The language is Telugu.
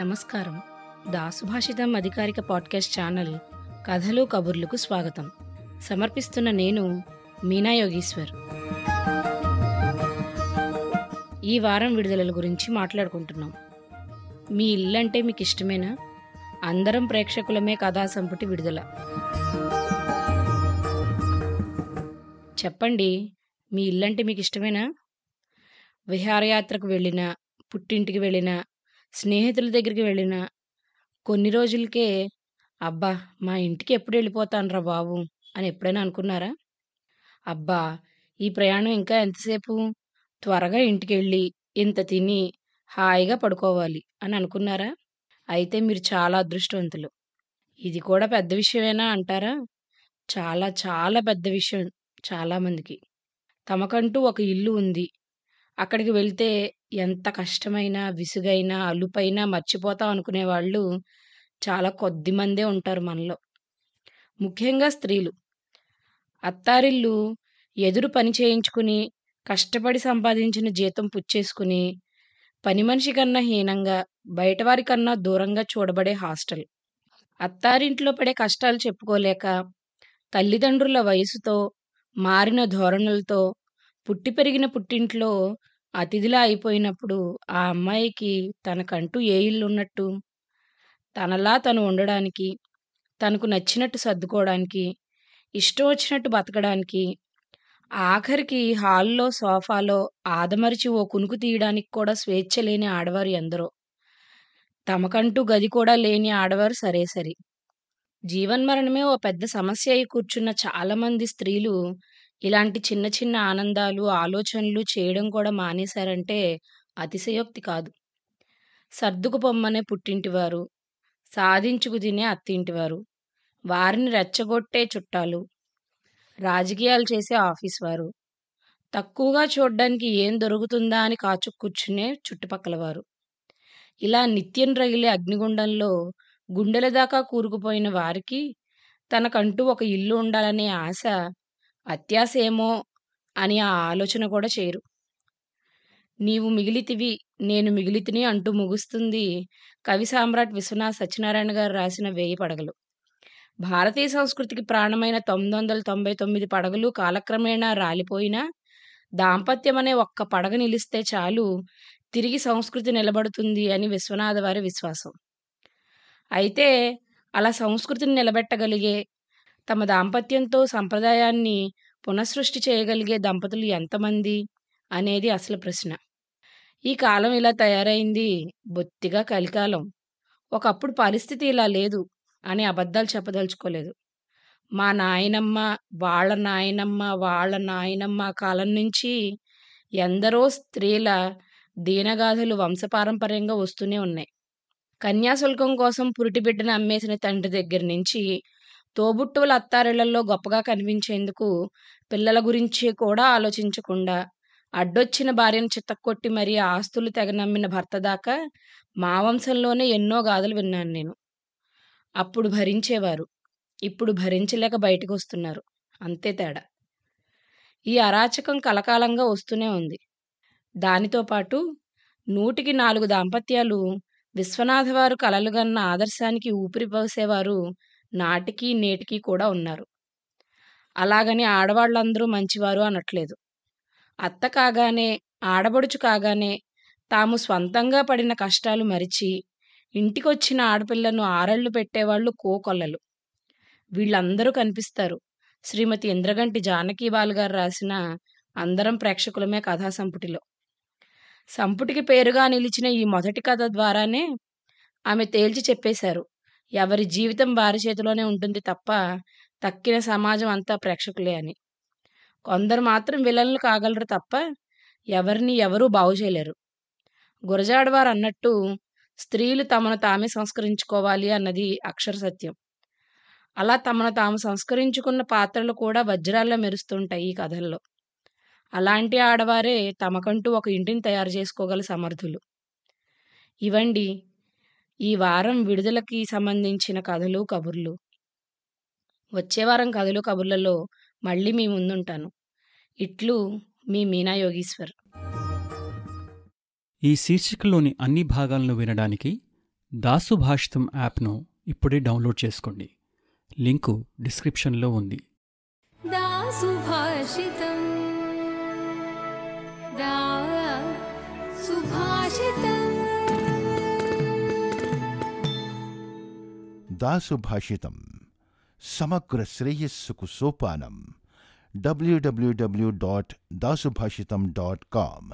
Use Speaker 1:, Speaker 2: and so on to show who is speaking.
Speaker 1: నమస్కారం. దాసుభాషితం అధికారిక పాడ్కాస్ట్ ఛానల్ కథలు కబుర్లకు స్వాగతం. సమర్పిస్తున్న నేను మీనా యోగీశ్వర్. ఈ వారం విడుదలల గురించి మాట్లాడుకుంటున్నాం. మీ ఇల్లంటే మీకు ఇష్టమేనా అందరం ప్రేక్షకులమే కథా సంపుటి విడుదల. చెప్పండి మీ ఇల్లంటే మీకు ఇష్టమేనా విహారయాత్రకు వెళ్ళినా పుట్టింటికి వెళ్ళినా స్నేహితుల దగ్గరికి వెళ్ళినా కొన్ని రోజులకే అబ్బా! మా ఇంటికి ఎప్పుడు వెళ్ళిపోతానురా బాబు? అని ఎప్పుడైనా అనుకున్నారా? అబ్బా! ఈ ప్రయాణం ఇంకా ఎంతసేపు? త్వరగా ఇంటికి వెళ్ళి ఇంత తిని హాయిగా పడుకోవాలి అని అనుకున్నారా? అయితే మీరు చాలా అదృష్టవంతులు. ఇది కూడా పెద్ద విషయమేనా అంటారా? చాలా చాలా పెద్ద విషయం చాలామందికి తమకంటూ ఒక ఇల్లు ఉంది. అక్కడికి వెళ్తే ఎంత కష్టమైనా విసుగైనా అలుపైనా మర్చిపోతాం అనుకునే వాళ్ళు చాలా కొద్ది మందే ఉంటారు మనలో. ముఖ్యంగా స్త్రీలు. అత్తారిళ్ళు ఎదురు పని చేయించుకుని కష్టపడి సంపాదించిన జీతం పుచ్చేసుకుని పని మనిషి కన్నా హీనంగా బయటవారి కన్నా దూరంగా చూడబడే హాస్టల్. అత్తారింట్లో పడే కష్టాలు చెప్పుకోలేక తల్లిదండ్రుల వయసుతో మారిన ధోరణులతో పుట్టి పెరిగిన పుట్టింట్లో అతిథిలా అయిపోయినప్పుడు ఆ అమ్మాయికి తనకంటూ ఏ ఇల్లు ఉన్నట్టు తనలా తను ఉండడానికి తనకు నచ్చినట్టు సర్దుకోవడానికి ఇష్టం వచ్చినట్టు బతకడానికి ఆఖరికి హాల్లో సోఫాలో ఆదమరిచి ఓ కునుకు తీయడానికి కూడా స్వేచ్ఛ లేని ఆడవారు ఎందరో. తమకంటూ గది కూడా లేని ఆడవారు సరే సరి. జీవన్మరణమే ఓ పెద్ద సమస్య అయి కూర్చున్న చాలామంది స్త్రీలు ఇలాంటి చిన్న చిన్న ఆనందాలు ఆలోచనలు చేయడం కూడా మానేశారంటే అతిశయోక్తి కాదు. సర్దుకు పొమ్మనే పుట్టింటివారు సాధించుకు తినే అత్తింటివారు వారిని రెచ్చగొట్టే చుట్టాలు రాజకీయాలు చేసే ఆఫీస్ వారు తక్కువగా చూడ్డానికి ఏం దొరుకుతుందా అని కాచు కూర్చునే చుట్టుపక్కల వారు ఇలా నిత్యం రగిలే అగ్నిగుండంలో గుండెల దాకా కూరుకుపోయిన వారికి తనకంటూ ఒక ఇల్లు ఉండాలనే ఆశ అత్యాసేమో అని ఆ ఆలోచన కూడా చేయరు. నీవు మిగిలితివి నేను మిగిలితిని అంటూ ముగుస్తుంది కవి సామ్రాట్ విశ్వనాథ్ సత్యనారాయణ గారు రాసిన వేయి పడగలు. భారతీయ సంస్కృతికి ప్రాణమైన తొమ్మిది వందల తొంభై తొమ్మిది పడగలు కాలక్రమేణా రాలిపోయినా దాంపత్యం అనే ఒక్క పడగ నిలిస్తే చాలు తిరిగి సంస్కృతి నిలబడుతుంది అని విశ్వనాథ వారి విశ్వాసం. అయితే అలా సంస్కృతిని నిలబెట్టగలిగే తమ దాంపత్యంతో సంప్రదాయాన్ని పునఃసృష్టి చేయగలిగే దంపతులు ఎంతమంది? అనేది అసలు ప్రశ్న. ఈ కాలం ఇలా తయారైంది బొత్తిగా కలికాలం. ఒకప్పుడు పరిస్థితి ఇలా లేదు అని అబద్ధాలు చెప్పదలుచుకోలేదు. మా నాయనమ్మ వాళ్ళ నాయనమ్మ వాళ్ళ నాయనమ్మ కాలం నుంచి ఎందరో స్త్రీల దీనగాథలు వంశపారంపర్యంగా వస్తూనే ఉన్నాయి. కన్యాశుల్కం కోసం పురిటి బిడ్డను అమ్మేసిన తండ్రి దగ్గర నుంచి తోబుట్టువుల అత్తారిళ్ళలో గొప్పగా కనిపించేందుకు పిల్లల గురించి కూడా ఆలోచించకుండా అడ్డొచ్చిన భార్యను చిత్తకొట్టి మరీ ఆస్తులు తెగ నమ్మిన భర్త దాకా మా వంశంలోనే ఎన్నో గాథలు విన్నాను నేను. అప్పుడు భరించేవారు. ఇప్పుడు భరించలేక బయటకు వస్తున్నారు అంతే తేడా. ఈ అరాచకం కలకాలంగా వస్తూనే ఉంది. దానితో పాటు నూటికి నాలుగు దాంపత్యాలు విశ్వనాథవారు కలలుగన్న ఆదర్శానికి ఊపిరి పోసేవారు నాటికి నేటికి కూడా ఉన్నారు. అలాగని ఆడవాళ్ళందరూ మంచివారు అనట్లేదు. అత్త కాగానే ఆడబడుచు కాగానే తాము స్వంతంగా పడిన కష్టాలు మరిచి ఇంటికొచ్చిన ఆడపిల్లను ఆరళ్ళు పెట్టేవాళ్ళు కోకొల్లలు. వీళ్ళందరూ కనిపిస్తారు. శ్రీమతి ఇంద్రగంటి జానకి బాల్ గారు రాసిన అందరం ప్రేక్షకులమే కథా సంపుటిలో. సంపుటికి పేరుగా నిలిచిన ఈ మొదటి కథ ద్వారానే ఆమె తేల్చి చెప్పేశారు. ఎవరి జీవితం వారి చేతిలోనే ఉంటుంది తప్ప తక్కిన సమాజం అంతా ప్రేక్షకులే అని. కొందరు మాత్రం విలన్లు కాగలరు తప్ప ఎవరిని ఎవరూ బాగు చేయలేరు. గురజాడవారు అన్నట్టు స్త్రీలు తమను తామే సంస్కరించుకోవాలి అన్నది అక్షర సత్యం. అలా తమను తాము సంస్కరించుకున్న పాత్రలు కూడా వజ్రాల్లో మెరుస్తుంటాయి ఈ కథల్లో. అలాంటి ఆడవారే తమకంటూ ఒక ఇంటిని తయారు చేసుకోగల సమర్థులు. ఇవండి ఈ వారం విడుదలకి సంబంధించిన కథలు కబుర్లు వచ్చే వారం కథలు కబుర్లలో మళ్ళీ మీ ముందుంటాను ఇట్లు మీ మీనా యోగీశ్వర్
Speaker 2: ఈ శీర్షికలోని అన్ని భాగాలను వినడానికి దాసు భాషితం యాప్ను ఇప్పుడే డౌన్లోడ్ చేసుకోండి లింకు డిస్క్రిప్షన్లో ఉంది
Speaker 3: दा सुभाषितम् दा सुभाषितम्
Speaker 4: दासुभाषितं समग्रश्रेयस्सुकुसोपानं W W W dot dasubhashita dot com